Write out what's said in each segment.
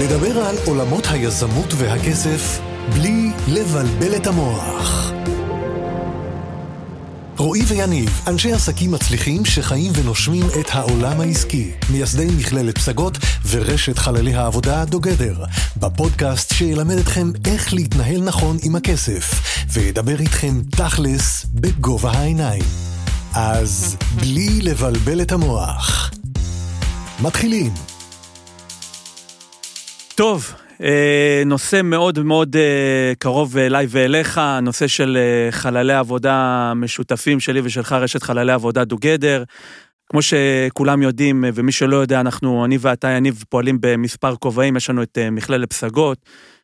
לדבר על עולמות היזמות והכסף בלי לבלבל את המוח. רועי ויניב, אנשי עסקים מצליחים שחיים ונושמים את העולם העסקי, מייסדי מכללת פסגות ורשת חללי העבודה דוגדר, בפודקאסט שילמד אתכם איך להתנהל נכון עם הכסף, וידבר איתכם תכלס בגובה העיניים. אז בלי לבלבל את המוח. מתחילים. טוב, אה, נושא מאוד מאוד אה, קרוב אליי ואליך, נושא של אה, חללי עבודה משותפים שלי ושלך, רשת חללי עבודה דוגדר. כמו שכולם יודעים, ומי שלא יודע, אנחנו, אני ואתה, יניב, פועלים במספר כובעים, יש לנו את מכללת פסגות.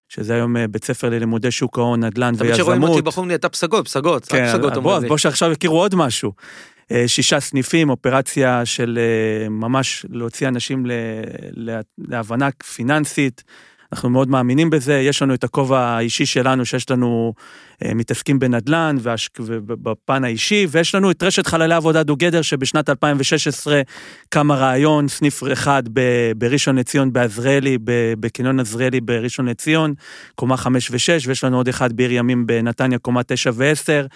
שזה היום בית ספר ללימודי שוק ההון, נדל"ן ויזמות. תמיד שרואים אותי בחור נהייתה פסגות, פסגות, כן, פסגות בוא, בוא שעכשיו יכירו עוד משהו. שישה סניפים, אופרציה של ממש להוציא אנשים להבנה פיננסית, אנחנו מאוד מאמינים בזה, יש לנו את הכובע האישי שלנו, שיש לנו, אה, מתעסקים בנדל"ן ובפן האישי, ויש לנו את רשת חללי עבודה דו גדר, שבשנת 2016 קם הרעיון, סניף אחד בראשון לציון בעזריאלי, בקניון עזריאלי בראשון לציון, קומה 5 ו-6, ויש לנו עוד אחד בעיר ימים בנתניה, קומה 9 ו-10.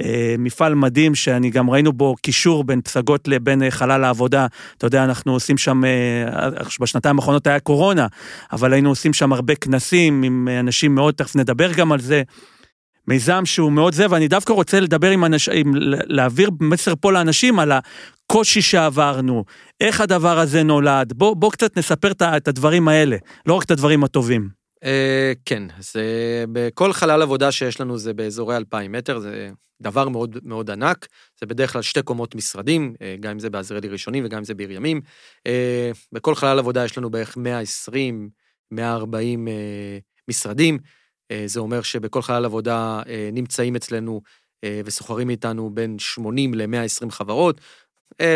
אה, מפעל מדהים שאני גם ראינו בו קישור בין פסגות לבין אה, חלל העבודה. אתה יודע, אנחנו עושים שם, אה, בשנתיים האחרונות היה קורונה, אבל היינו עושים שם הרבה כנסים עם אנשים מאוד, תכף נדבר גם על זה. מיזם שהוא מאוד זה, ואני דווקא רוצה לדבר עם אנשים, להעביר מסר פה לאנשים על הקושי שעברנו, איך הדבר הזה נולד. בוא, בוא קצת נספר את הדברים האלה, לא רק את הדברים הטובים. כן, uh, בכל חלל עבודה שיש לנו זה באזורי 2,000 מטר, זה דבר מאוד מאוד ענק, זה בדרך כלל שתי קומות משרדים, uh, גם אם זה בעזריאלי ראשונים וגם אם זה בעיר ימים. Uh, בכל חלל עבודה יש לנו בערך 120, 140 uh, משרדים, זה אומר שבכל חלל עבודה נמצאים אצלנו וסוחרים איתנו בין 80 ל-120 חברות,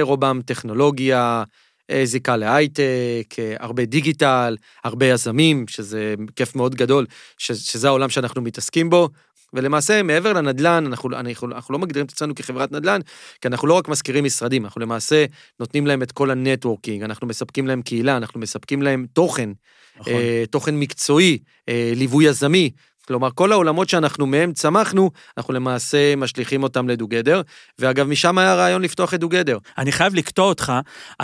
רובם טכנולוגיה, אה, זיקה להייטק, אה, הרבה דיגיטל, הרבה יזמים, שזה כיף מאוד גדול, שזה העולם שאנחנו מתעסקים בו. ולמעשה, מעבר לנדל"ן, אנחנו, אנחנו, אנחנו לא מגדירים את עצמנו כחברת נדל"ן, כי אנחנו לא רק משכירים משרדים, אנחנו למעשה נותנים להם את כל ה networking, אנחנו מספקים להם קהילה, אנחנו מספקים להם תוכן, נכון. אה, תוכן מקצועי, אה, ליווי יזמי, כלומר, כל העולמות שאנחנו מהם צמחנו, אנחנו למעשה משליכים אותם ל dogether, ואגב, משם היה רעיון לפתוח את dogether. אני חייב לקטוע אותך,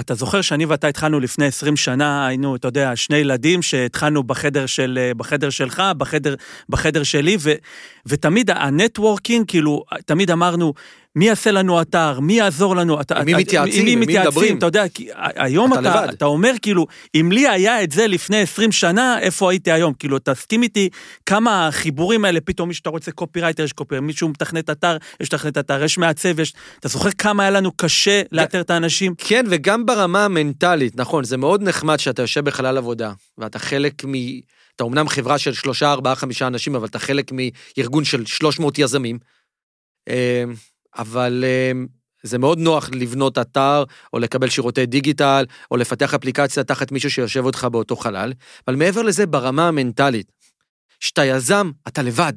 אתה זוכר שאני ואתה התחלנו לפני 20 שנה, היינו, אתה יודע, שני ילדים שהתחלנו בחדר, של, בחדר שלך, בחדר, בחדר שלי, ו, ותמיד ה networking, כאילו, תמיד אמרנו, מי יעשה לנו אתר, מי יעזור לנו, מי מתייעצים, מי מדברים. אתה יודע, היום אתה, אתה, אתה אומר כאילו, אם לי היה את זה לפני 20 שנה, איפה הייתי היום? כאילו, תסכים איתי כמה החיבורים האלה, פתאום מי שאתה רוצה קופירייטר, יש קופירייטר, מישהו מתכנת אתר, יש מתכנת אתר, יש מעצב, יש... אתה זוכר כמה היה לנו קשה לאתר את האנשים? כן, וגם ברמה המנטלית, נכון, זה מאוד נחמד שאתה יושב בחלל עבודה, ואתה חלק מ... אתה אמנם חברה של שלושה, ארבעה, חמישה אנשים, אבל אתה חלק מארגון של 300 יזמים. אה, אבל אמ, זה מאוד נוח לבנות אתר, או לקבל שירותי דיגיטל, או לפתח אפליקציה תחת מישהו שיושב אותך באותו חלל, אבל מעבר לזה, ברמה המנטלית, כשאתה יזם, אתה לבד.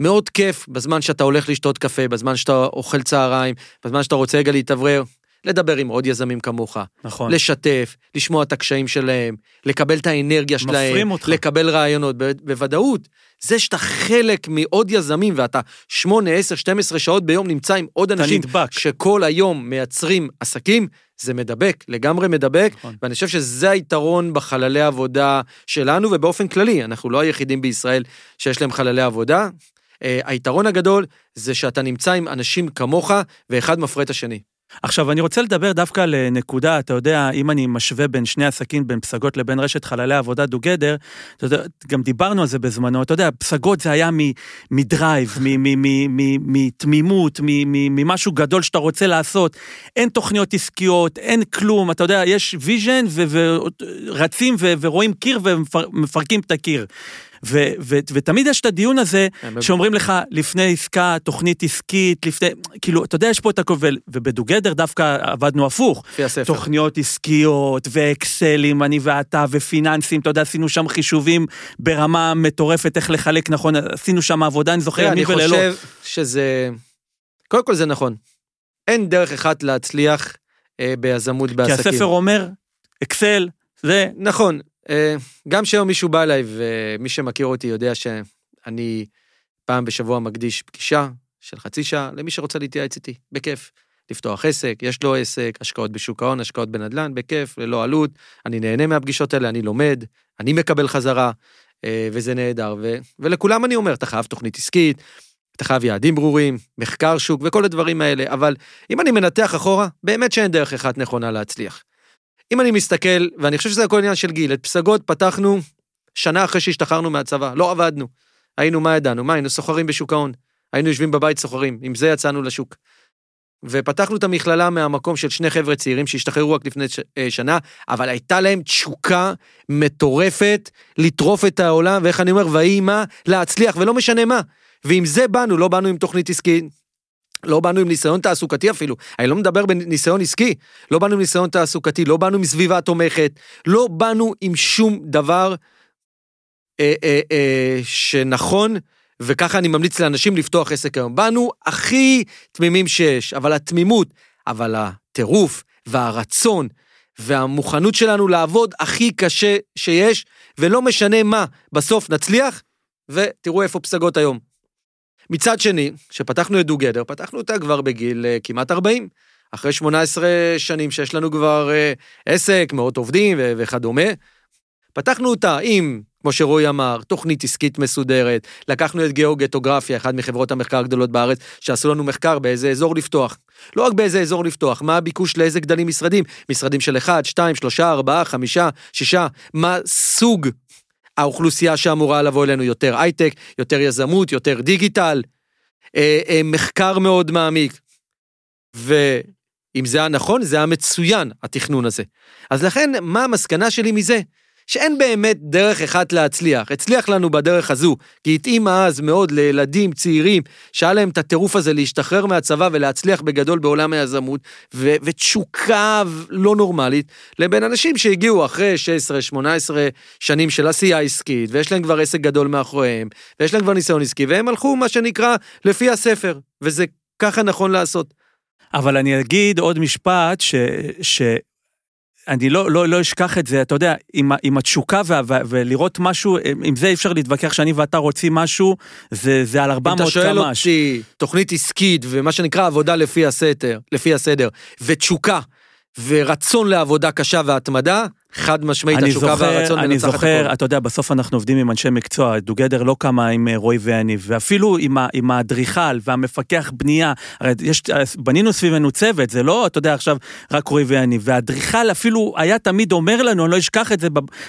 מאוד כיף בזמן שאתה הולך לשתות קפה, בזמן שאתה אוכל צהריים, בזמן שאתה רוצה רגע להתאוורר, לדבר עם עוד יזמים כמוך. נכון. לשתף, לשמוע את הקשיים שלהם, לקבל את האנרגיה שלהם. מפרים אותך. לקבל רעיונות, ב- בוודאות. זה שאתה חלק מעוד יזמים ואתה 8, 10, 12 שעות ביום נמצא עם עוד אנשים נדבק. שכל היום מייצרים עסקים, זה מדבק, לגמרי מדבק, נכון. ואני חושב שזה היתרון בחללי עבודה שלנו, ובאופן כללי, אנחנו לא היחידים בישראל שיש להם חללי עבודה. Uh, היתרון הגדול זה שאתה נמצא עם אנשים כמוך, ואחד מפרה את השני. עכשיו, אני רוצה לדבר דווקא על אה, נקודה, אתה יודע, אם אני משווה בין שני עסקים, בין פסגות לבין רשת חללי עבודה dogether, אתה יודע, גם דיברנו על זה בזמנו, אתה יודע, פסגות זה היה מ drive, מתמימות, ממשהו גדול שאתה רוצה לעשות. אין תוכניות עסקיות, אין כלום, אתה יודע, יש vision ורצים ורואים קיר ומפרקים את הקיר. ו- ו- ותמיד יש את הדיון הזה, שאומרים לך, לפני עסקה, תוכנית עסקית, לפני, כאילו, אתה יודע, יש פה את הכל, ובדוגדר דווקא עבדנו הפוך. לפי הספר. תוכניות עסקיות, ואקסלים, אני ואתה, ופיננסים, אתה יודע, עשינו שם חישובים ברמה מטורפת, איך לחלק נכון, עשינו שם עבודה, אני זוכר ימים ולילות. אני חושב שזה, קודם כל זה נכון. אין דרך אחת להצליח אה, ביזמות בעסקים. כי הספר אומר, אקסל, זה... נכון, גם כשהיום מישהו בא אליי, ומי שמכיר אותי יודע שאני פעם בשבוע מקדיש פגישה של חצי שעה למי שרוצה להתייעץ איתי, בכיף. לפתוח עסק, יש לו עסק, השקעות בשוק ההון, השקעות בנדל"ן, בכיף, ללא עלות. אני נהנה מהפגישות האלה, אני לומד, אני מקבל חזרה, אה, וזה נהדר. ו, ולכולם אני אומר, אתה חייב תוכנית עסקית, אתה חייב יעדים ברורים, מחקר שוק וכל הדברים האלה, אבל אם אני מנתח אחורה, באמת שאין דרך אחת נכונה להצליח. אם אני מסתכל, ואני חושב שזה הכל עניין של גיל, את פסגות פתחנו שנה אחרי שהשתחררנו מהצבא, לא עבדנו. היינו, מה ידענו? מה, היינו סוחרים בשוק ההון. היינו יושבים בבית סוחרים, עם זה יצאנו לשוק. ופתחנו את המכללה מהמקום של שני חבר'ה צעירים שהשתחררו רק לפני ש... אה, שנה, אבל הייתה להם תשוקה מטורפת לטרוף את העולם, ואיך אני אומר, ויהי מה, להצליח, ולא משנה מה. ועם זה באנו, לא באנו עם תוכנית עסקית, לא באנו עם ניסיון תעסוקתי אפילו, אני לא מדבר בניסיון עסקי, לא באנו עם ניסיון תעסוקתי, לא באנו עם סביבה תומכת, לא באנו עם שום דבר אה, אה, אה, שנכון וככה אני ממליץ לאנשים לפתוח עסק היום. באנו הכי תמימים שיש, אבל התמימות, אבל הטירוף והרצון והמוכנות שלנו לעבוד הכי קשה שיש, ולא משנה מה, בסוף נצליח, ותראו איפה פסגות היום. מצד שני, כשפתחנו את דוגדר, פתחנו אותה כבר בגיל uh, כמעט 40. אחרי 18 שנים שיש לנו כבר uh, עסק, מאות עובדים וכדומה. פתחנו אותה עם כמו שרועי אמר, תוכנית עסקית מסודרת, לקחנו את גיאוגטוגרפיה, אחת מחברות המחקר הגדולות בארץ, שעשו לנו מחקר באיזה אזור לפתוח. לא רק באיזה אזור לפתוח, מה הביקוש לאיזה גדלים משרדים? משרדים של 1, 2, 3, 4, 5, 6, מה סוג האוכלוסייה שאמורה לבוא אלינו, יותר הייטק, יותר יזמות, יותר דיגיטל, אה, אה, מחקר מאוד מעמיק. ואם זה היה נכון, זה היה מצוין, התכנון הזה. אז לכן, מה המסקנה שלי מזה? שאין באמת דרך אחת להצליח. הצליח לנו בדרך הזו, כי התאימה אז מאוד לילדים צעירים, שהיה להם את הטירוף הזה להשתחרר מהצבא ולהצליח בגדול בעולם היזמות, ו- ותשוקה לא נורמלית, לבין אנשים שהגיעו אחרי 16-18 שנים של עשייה עסקית, ויש להם כבר עסק גדול מאחוריהם, ויש להם כבר ניסיון עסקי, והם הלכו, מה שנקרא, לפי הספר, וזה ככה נכון לעשות. אבל אני אגיד עוד משפט, ש, אני לא, לא, לא אשכח את זה, אתה יודע, עם, עם התשוקה וה, ולראות משהו, עם זה אי אפשר להתווכח שאני ואתה רוצים משהו, זה, זה על 400 קמ"ש. אם אתה שואל אותי, תוכנית עסקית ומה שנקרא עבודה לפי הסדר, לפי הסדר, ותשוקה ורצון לעבודה קשה והתמדה, חד משמעית, התשוקה והרצון אני זוכר, אתה יודע, בסוף אנחנו עובדים עם אנשי מקצוע, דוגדר לא קמה עם אה, רועי ואני, ואפילו עם האדריכל והמפקח בנייה, הרי יש, בנינו סביבנו צוות, זה לא, אתה יודע, עכשיו רק רועי ואני, והאדריכל אפילו היה תמיד אומר לנו, אני לא אשכח את זה,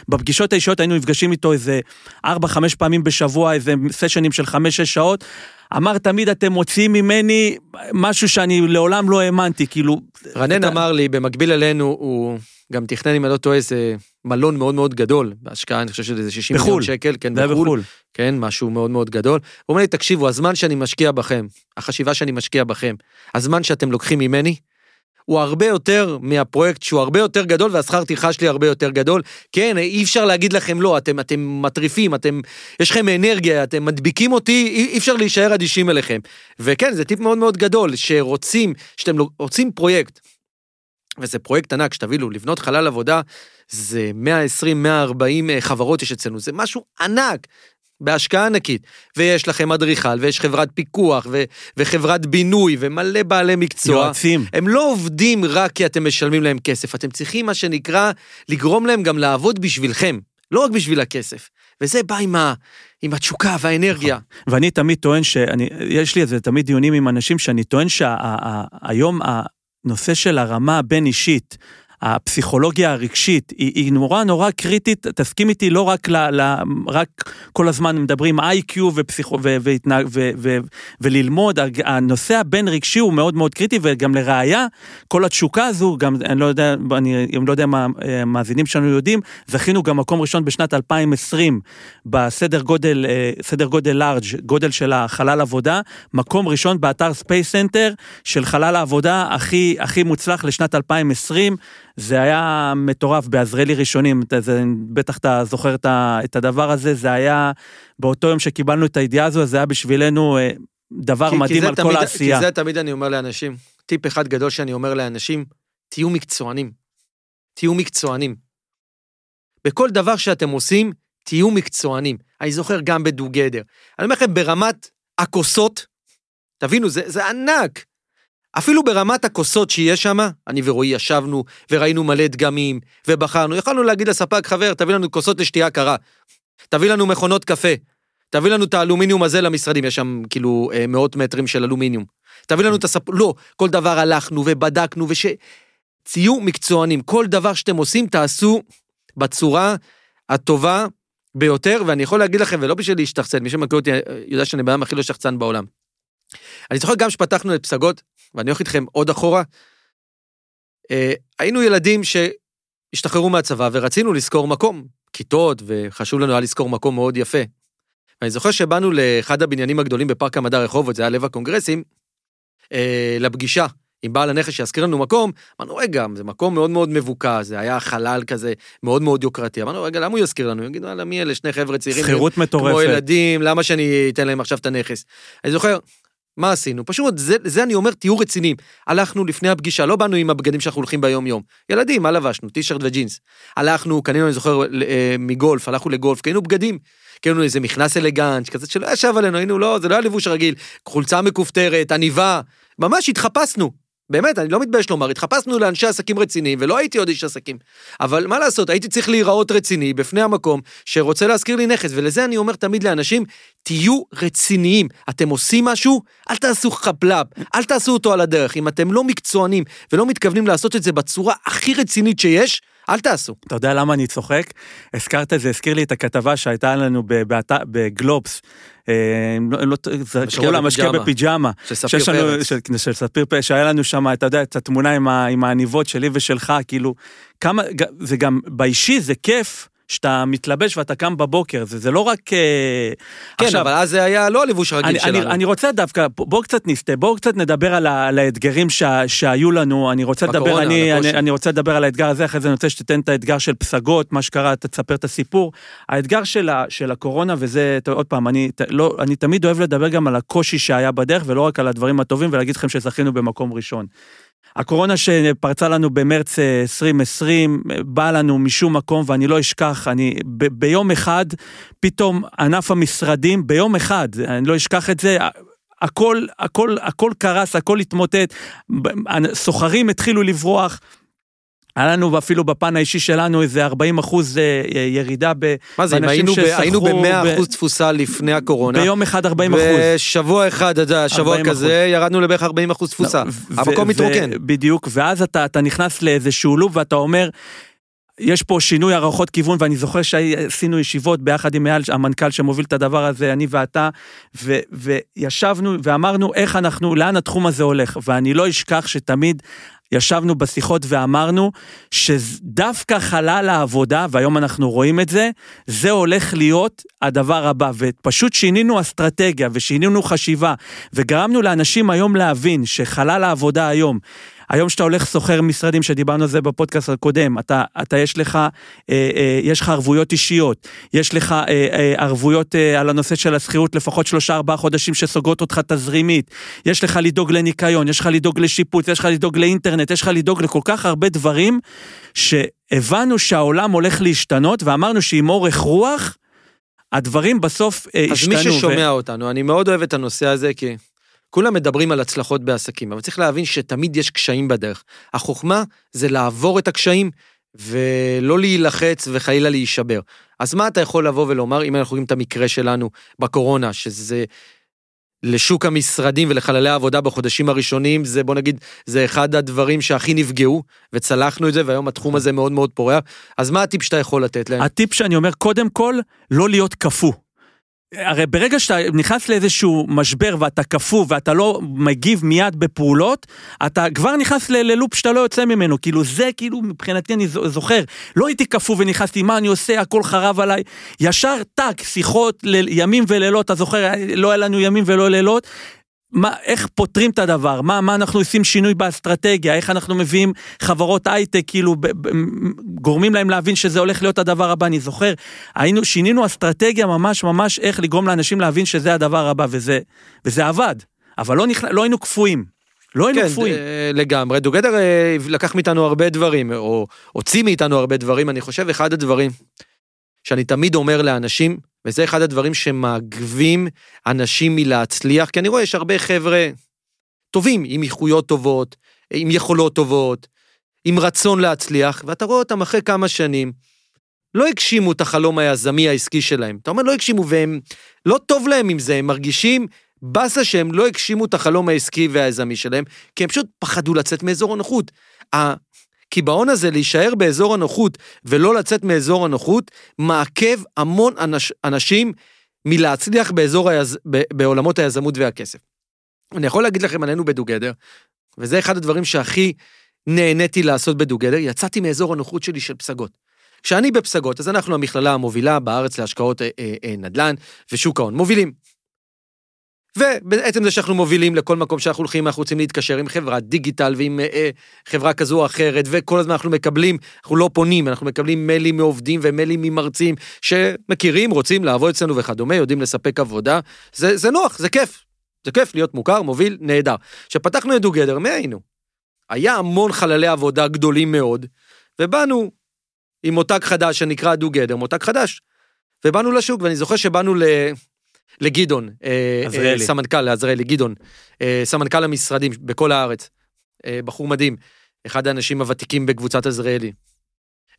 בפגישות האישיות היינו נפגשים איתו איזה 4-5 פעמים בשבוע, איזה סשנים של 5-6 שעות. אמר תמיד אתם מוציאים ממני משהו שאני לעולם לא האמנתי, כאילו... רנן אתה... אמר לי, במקביל אלינו, הוא גם תכנן, אם אני לא טועה, איזה מלון מאוד מאוד גדול, בהשקעה, אני חושב שזה 60 מיליון שקל, כן, בחו"ל. בחו"ל. כן, משהו מאוד מאוד גדול. הוא אומר לי, תקשיבו, הזמן שאני משקיע בכם, החשיבה שאני משקיע בכם, הזמן שאתם לוקחים ממני, הוא הרבה יותר מהפרויקט שהוא הרבה יותר גדול והשכר טרחה שלי הרבה יותר גדול. כן, אי אפשר להגיד לכם לא, אתם, אתם מטריפים, אתם, יש לכם אנרגיה, אתם מדביקים אותי, אי, אפשר להישאר אדישים אליכם. וכן, זה טיפ מאוד מאוד גדול, שרוצים, שאתם לא, רוצים פרויקט, וזה פרויקט ענק, שתבינו, לבנות חלל עבודה זה 120-140 אה, חברות יש אצלנו, זה משהו ענק. בהשקעה ענקית, ויש לכם אדריכל, ויש חברת פיקוח, ו- וחברת בינוי, ומלא בעלי מקצוע. יועצים. הם לא עובדים רק כי אתם משלמים להם כסף, אתם צריכים, מה שנקרא, לגרום להם גם לעבוד בשבילכם, לא רק בשביל הכסף. וזה בא עם, ה, עם התשוקה והאנרגיה. נכון. ואני תמיד טוען שאני, יש לי איזה תמיד דיונים עם אנשים שאני טוען שהיום הנושא של הרמה הבין-אישית, הפסיכולוגיה הרגשית היא, היא נורא נורא קריטית, תסכים איתי, לא רק ל... ל רק כל הזמן מדברים איי-קיו וללמוד, הנושא הבין רגשי הוא מאוד מאוד קריטי, וגם לראיה, כל התשוקה הזו, גם, אני לא יודע, אני לא יודע מה המאזינים שלנו יודעים, זכינו גם מקום ראשון בשנת 2020, בסדר גודל, אה, סדר גודל large, גודל של החלל עבודה, מקום ראשון באתר Space Center של חלל העבודה הכי, הכי מוצלח לשנת 2020. זה היה מטורף בעזריאלי ראשונים, זה, בטח אתה זוכר את הדבר הזה, זה היה באותו יום שקיבלנו את הידיעה הזו, זה היה בשבילנו אה, דבר כי, מדהים כי על תמיד, כל העשייה. כי זה תמיד אני אומר לאנשים, טיפ אחד גדול שאני אומר לאנשים, תהיו מקצוענים. תהיו מקצוענים. בכל דבר שאתם עושים, תהיו מקצוענים. אני זוכר גם בדוגדר. אני אומר לכם, ברמת הכוסות, תבינו, זה, זה ענק. אפילו ברמת הכוסות שיש שם, אני ורועי ישבנו וראינו מלא דגמים ובחרנו, יכולנו להגיד לספק, חבר, תביא לנו כוסות לשתייה קרה, תביא לנו מכונות קפה, תביא לנו את האלומיניום הזה למשרדים, יש שם כאילו אה, מאות מטרים של אלומיניום. תביא לנו את הספ... לא, כל דבר הלכנו ובדקנו וש... תהיו מקצוענים, כל דבר שאתם עושים תעשו בצורה הטובה ביותר, ואני יכול להגיד לכם, ולא בשביל להשתחצן, מי שמכיר אותי יודע שאני בן הכי לא שחצן בעולם. אני זוכר גם שפתחנו את פסגות, ואני הולך איתכם עוד אחורה, אה, היינו ילדים שהשתחררו מהצבא ורצינו לשכור מקום, כיתות, וחשוב לנו היה לשכור מקום מאוד יפה. ואני זוכר שבאנו לאחד הבניינים הגדולים בפארק המדע רחובות, זה היה לב הקונגרסים, אה, לפגישה עם בעל הנכס שיזכיר לנו מקום, אמרנו, רגע, זה מקום מאוד מאוד מבוקע, זה היה חלל כזה מאוד מאוד יוקרתי. אמרנו, רגע, למה הוא יזכיר לנו? יגידו, וואלה, מי אלה שני חבר'ה צעירים? שכירות מטורפת. כמו ילדים, למה שאני אתן להם עכשיו את הנכס? אני זוכר, מה עשינו? פשוט, זה, זה אני אומר, תהיו רציניים. הלכנו לפני הפגישה, לא באנו עם הבגדים שאנחנו הולכים ביום-יום. ילדים, מה לבשנו? טישרט וג'ינס. הלכנו, קנינו, אני זוכר, אה, מגולף, הלכנו לגולף, קנינו בגדים. קנינו איזה מכנס אלגנט, כזה שלא ישב עלינו, היינו, לא, זה לא היה לבוש רגיל. חולצה מכופתרת, עניבה, ממש התחפשנו. באמת, אני לא מתבייש לומר, התחפשנו לאנשי עסקים רציניים, ולא הייתי עוד איש עסקים. אבל מה לעשות, הייתי צריך להיראות רציני בפני המקום שרוצה להזכיר לי נכס, ולזה אני אומר תמיד לאנשים, תהיו רציניים. אתם עושים משהו, אל תעשו חפלאפ, אל תעשו אותו על הדרך. אם אתם לא מקצוענים ולא מתכוונים לעשות את זה בצורה הכי רצינית שיש, אל תעשו. אתה יודע למה אני צוחק? הזכרת את זה, הזכיר לי את הכתבה שהייתה לנו בגלובס. אה, לא, לא, קראו לה משקיע בפיג'מה. של ספיר פרץ. של ספיר פרץ, שהיה לנו שם, אתה יודע, את התמונה עם העניבות שלי ושלך, כאילו, כמה, זה גם, באישי זה כיף. שאתה מתלבש ואתה קם בבוקר, זה, זה לא רק... אה, כן, עכשיו, אבל אז זה היה לא הלבוש הרגיל אני, שלנו. אני, אני רוצה דווקא, בואו קצת נסטה, בואו קצת נדבר על, ה, על האתגרים ש, שהיו לנו, אני רוצה בקורונה, לדבר, אני, אני. אני רוצה לדבר על האתגר הזה, אחרי זה אני רוצה שתיתן את האתגר של פסגות, מה שקרה, אתה תספר את הסיפור. האתגר של, ה, של הקורונה, וזה, עוד פעם, אני, לא, אני תמיד אוהב לדבר גם על הקושי שהיה בדרך, ולא רק על הדברים הטובים, ולהגיד לכם שזכינו במקום ראשון. הקורונה שפרצה לנו במרץ אה, 2020, אה, באה לנו משום מקום, ואני לא אשכח, אני ב- ביום אחד, פתאום ענף המשרדים, ביום אחד, אני לא אשכח את זה, הכל, הכל, הכל קרס, הכל התמוטט, סוחרים התחילו לברוח. היה לנו אפילו בפן האישי שלנו איזה 40 אחוז אה, ירידה ב... מה זה, אם באנשים היינו ב- היינו ששכרו ב-100% ב- תפוסה לפני הקורונה. ביום אחד 40 אחוז. בשבוע אחד, אתה יודע, שבוע 40%. כזה, ירדנו לבערך 40 אחוז תפוסה. ו- המקום ו- מתרוקן. בדיוק, ואז אתה, אתה נכנס לאיזשהו לופ ואתה אומר, יש פה שינוי הערכות כיוון, ואני זוכר שעשינו ישיבות ביחד עם אייל, המנכ"ל שמוביל את הדבר הזה, אני ואתה, ו, וישבנו ואמרנו איך אנחנו, לאן התחום הזה הולך, ואני לא אשכח שתמיד ישבנו בשיחות ואמרנו שדווקא חלל העבודה, והיום אנחנו רואים את זה, זה הולך להיות הדבר הבא, ופשוט שינינו אסטרטגיה ושינינו חשיבה, וגרמנו לאנשים היום להבין שחלל העבודה היום, היום שאתה הולך סוחר משרדים, שדיברנו על זה בפודקאסט הקודם, אתה, אתה יש לך, אה, אה, יש לך ערבויות אישיות, יש לך אה, אה, ערבויות אה, על הנושא של השכירות לפחות שלושה ארבעה חודשים שסוגרות אותך תזרימית, יש לך לדאוג לניקיון, יש לך לדאוג לשיפוץ, יש לך לדאוג לאינטרנט, יש לך לדאוג לכל כך הרבה דברים, שהבנו שהעולם הולך להשתנות, ואמרנו שעם אורך רוח, הדברים בסוף אה, אז השתנו. מי ששומע אותנו, אני מאוד אוהב את הנושא הזה, כי כולם מדברים על הצלחות בעסקים, אבל צריך להבין שתמיד יש קשיים בדרך. החוכמה זה לעבור את הקשיים ולא להילחץ וחלילה להישבר. אז מה אתה יכול לבוא ולומר, אם אנחנו רואים את המקרה שלנו בקורונה, שזה לשוק המשרדים ולחללי העבודה בחודשים הראשונים, זה בוא נגיד, זה אחד הדברים שהכי נפגעו, וצלחנו את זה, והיום התחום הזה מאוד מאוד פורח. אז מה הטיפ שאתה יכול לתת להם? הטיפ שאני אומר, קודם כל, לא להיות קפוא. הרי ברגע שאתה נכנס לאיזשהו משבר ואתה קפוא ואתה לא מגיב מיד בפעולות, אתה כבר נכנס ללופ שאתה לא יוצא ממנו. כאילו זה כאילו מבחינתי אני זוכר, לא הייתי קפוא ונכנסתי, מה אני עושה, הכל חרב עליי. ישר טאק, שיחות ל- ימים ולילות, אתה זוכר, לא היה לנו ימים ולא לילות. מה, איך פותרים את הדבר, מה, מה אנחנו עושים שינוי באסטרטגיה, איך אנחנו מביאים חברות הייטק, כאילו, ב, ב, גורמים להם להבין שזה הולך להיות הדבר הבא, אני זוכר, היינו, שינינו אסטרטגיה ממש ממש איך לגרום לאנשים להבין שזה הדבר הבא, וזה, וזה עבד, אבל לא, נכנ... לא היינו קפואים. לא היינו כן, קפואים. אה, לגמרי. דוגדר אה, לקח מאיתנו הרבה דברים, או הוציא מאיתנו הרבה דברים. אני חושב, אחד הדברים שאני תמיד אומר לאנשים, וזה אחד הדברים שמעגבים אנשים מלהצליח, כי אני רואה, יש הרבה חבר'ה טובים, עם איכויות טובות, עם יכולות טובות, עם רצון להצליח, ואתה רואה אותם אחרי כמה שנים, לא הגשימו את החלום היזמי העסקי שלהם. אתה אומר, לא הגשימו, והם, לא טוב להם עם זה, הם מרגישים באסה שהם לא הגשימו את החלום העסקי והיזמי שלהם, כי הם פשוט פחדו לצאת מאזור הנוחות. הקיבעון הזה להישאר באזור הנוחות ולא לצאת מאזור הנוחות, מעכב המון אנש, אנשים מלהצליח באזור היז, ב, בעולמות היזמות והכסף. אני יכול להגיד לכם עלינו בדוגדר, וזה אחד הדברים שהכי נהניתי לעשות בדוגדר, יצאתי מאזור הנוחות שלי של פסגות. כשאני בפסגות, אז אנחנו המכללה המובילה בארץ להשקעות אה, אה, נדל"ן ושוק ההון, מובילים. ובעצם זה שאנחנו מובילים לכל מקום שאנחנו הולכים, אנחנו רוצים להתקשר עם חברת דיגיטל ועם אה, אה, חברה כזו או אחרת, וכל הזמן אנחנו מקבלים, אנחנו לא פונים, אנחנו מקבלים מיילים מעובדים ומיילים ממרצים שמכירים, רוצים לעבוד אצלנו וכדומה, יודעים לספק עבודה. זה, זה נוח, זה כיף. זה כיף להיות מוכר, מוביל, נהדר. כשפתחנו את דוגדר, מי היינו? היה המון חללי עבודה גדולים מאוד, ובאנו עם מותג חדש שנקרא דוגדר, מותג חדש. ובאנו לשוק, ואני זוכר שבאנו ל... לגדעון, אה. אה, סמנכ"ל, לעזריאלי, גדעון, אה, סמנכ"ל המשרדים בכל הארץ, אה, בחור מדהים, אחד האנשים הוותיקים בקבוצת עזריאלי.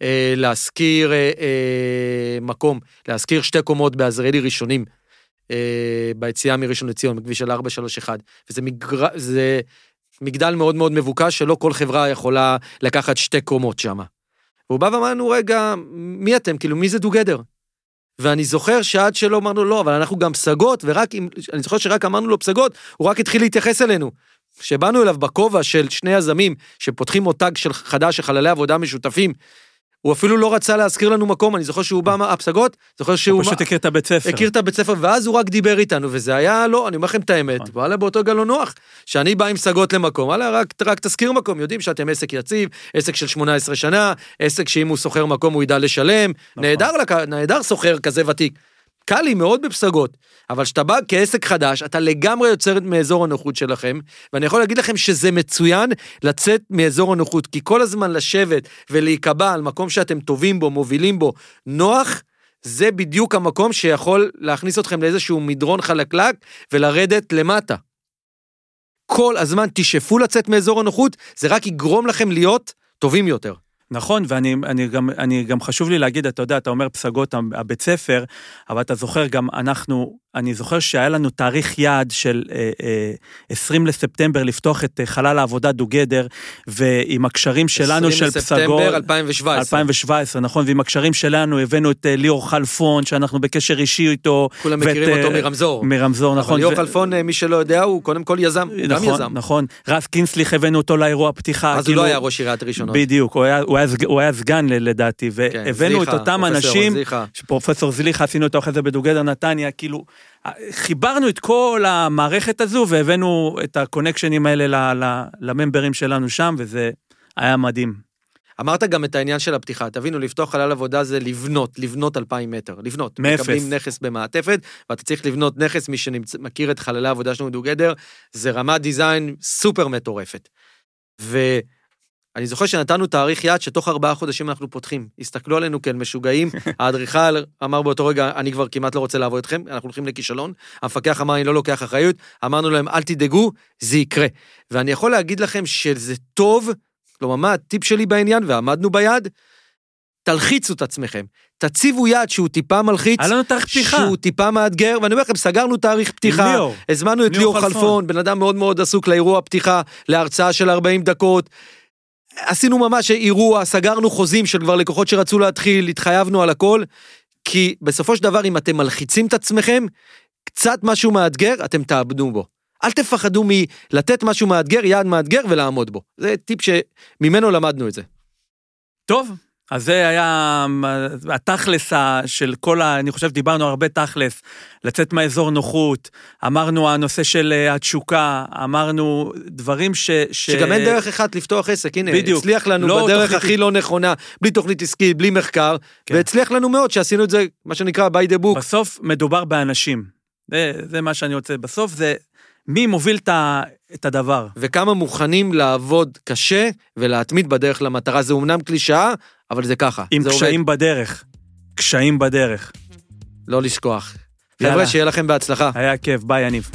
אה, להשכיר אה, אה, מקום, להשכיר שתי קומות בעזריאלי ראשונים, אה, ביציאה מראשון לציון, בכביש של 431, וזה מגר... זה מגדל מאוד מאוד מבוקש, שלא כל חברה יכולה לקחת שתי קומות שם. והוא בא ואמר לנו, רגע, מי אתם? כאילו, מי זה דוגדר? ואני זוכר שעד שלא אמרנו לא, אבל אנחנו גם פסגות, ורק אם, אני זוכר שרק אמרנו לו פסגות, הוא רק התחיל להתייחס אלינו. כשבאנו אליו בכובע של שני יזמים שפותחים מותג של חדש של חללי עבודה משותפים, הוא אפילו לא רצה להזכיר לנו מקום, אני זוכר שהוא בא מהפסגות, זוכר שהוא הוא פשוט הכיר את הבית ספר. הכיר את הבית ספר, ואז הוא רק דיבר איתנו, וזה היה, לא, אני אומר לכם את האמת, נכון. וואלה, באותו רגע לא נוח. שאני בא עם פסגות למקום, וואלה, רק, רק תזכיר מקום, יודעים שאתם עסק יציב, עסק של 18 שנה, עסק שאם הוא שוכר מקום הוא ידע לשלם, נכון. נהדר. נהדר שוכר כזה ותיק. קל לי מאוד בפסגות, אבל כשאתה בא כעסק חדש, אתה לגמרי יוצר מאזור הנוחות שלכם, ואני יכול להגיד לכם שזה מצוין לצאת מאזור הנוחות, כי כל הזמן לשבת ולהיקבע על מקום שאתם טובים בו, מובילים בו, נוח, זה בדיוק המקום שיכול להכניס אתכם לאיזשהו מדרון חלקלק ולרדת למטה. כל הזמן תשאפו לצאת מאזור הנוחות, זה רק יגרום לכם להיות טובים יותר. נכון, ואני אני גם, אני גם חשוב לי להגיד, אתה יודע, אתה אומר פסגות הבית ספר, אבל אתה זוכר גם, אנחנו, אני זוכר שהיה לנו תאריך יעד של אה, אה, 20 לספטמבר לפתוח את אה, חלל העבודה דוגדר, ועם הקשרים שלנו של 20 פסגות... לספטמבר 2017. 2017, נכון, ועם הקשרים שלנו הבאנו את אה, ליאור חלפון, שאנחנו בקשר אישי איתו. כולם ואת, מכירים אותו אה, מרמזור. מרמזור, נכון. אבל ליאור ו- אה, מי שלא יודע, הוא קודם כל יזם, גם נכון, יזם. נכון. רז קינסליך הבאנו אותו לאירוע פתיחה. אז הוא כאילו- לא היה ראש עיריית ראשונות. בדיוק, הוא היה, הוא היה, הוא היה סגן לדעתי, כן, והבאנו את זליכה, אותם פרופסור אנשים, זליכה. שפרופסור זליכה, עשינו אותו אחרי זה בדוגדר נתניה, כאילו, חיברנו את כל המערכת הזו והבאנו את הקונקשנים האלה לממברים שלנו שם, וזה היה מדהים. אמרת גם את העניין של הפתיחה, תבינו, לפתוח חלל עבודה זה לבנות, לבנות 2,000 מטר, לבנות. מאפס. מקבלים נכס במעטפת, ואתה צריך לבנות נכס, מי שמכיר את חללי העבודה שלנו בדוגדר, זה רמת דיזיין סופר מטורפת. ואני זוכר שנתנו תאריך יעד שתוך ארבעה חודשים אנחנו פותחים. הסתכלו עלינו כאל משוגעים, האדריכל אמר באותו רגע, אני כבר כמעט לא רוצה לעבוד איתכם, אנחנו הולכים לכישלון. המפקח אמר, אני לא לוקח אחריות, אמרנו להם, אל תדאגו, זה יקרה. ואני יכול להגיד לכם שזה טוב, כלומר, מה הטיפ שלי בעניין, ועמדנו ביד? תלחיצו את עצמכם. תציבו יעד שהוא טיפה מלחיץ, היה לנו תאריך פתיחה. שהוא טיפה מאתגר, ואני אומר לכם, סגרנו תאריך פתיחה, ליאור. הזמנו את ליאור. חלפון, בן אדם מאוד מאוד עסוק לאירוע פתיחה, להרצאה של 40 דקות. עשינו ממש אירוע, סגרנו חוזים של כבר לקוחות שרצו להתחיל, התחייבנו על הכל, כי בסופו של דבר, אם אתם מלחיצים את עצמכם, קצת משהו מאתגר, אתם תאבדו בו. אל תפחדו מלתת משהו מאתגר, יעד מאתגר ולעמוד בו. זה טיפ שממנו למדנו את זה. טוב, אז זה היה התכלס של כל ה... אני חושב דיברנו הרבה תכלס, לצאת מהאזור נוחות, אמרנו הנושא של אה, התשוקה, אמרנו דברים ש... ש... שגם אין דרך אחת לפתוח עסק, הנה, בדיוק. הצליח לנו לא בדרך תוכנית- הכי לא נכונה, בלי תוכנית עסקית, בלי מחקר, כן. והצליח לנו מאוד שעשינו את זה, מה שנקרא by the book. בסוף מדובר באנשים. זה, זה מה שאני רוצה. בסוף זה מי מוביל את הדבר. וכמה מוכנים לעבוד קשה ולהתמיד בדרך למטרה. זה אומנם קלישאה, אבל זה ככה. עם זה קשיים עובד. בדרך. קשיים בדרך. לא לשכוח. יאללה. חבר'ה, שיהיה לכם בהצלחה. היה כיף, ביי יניב.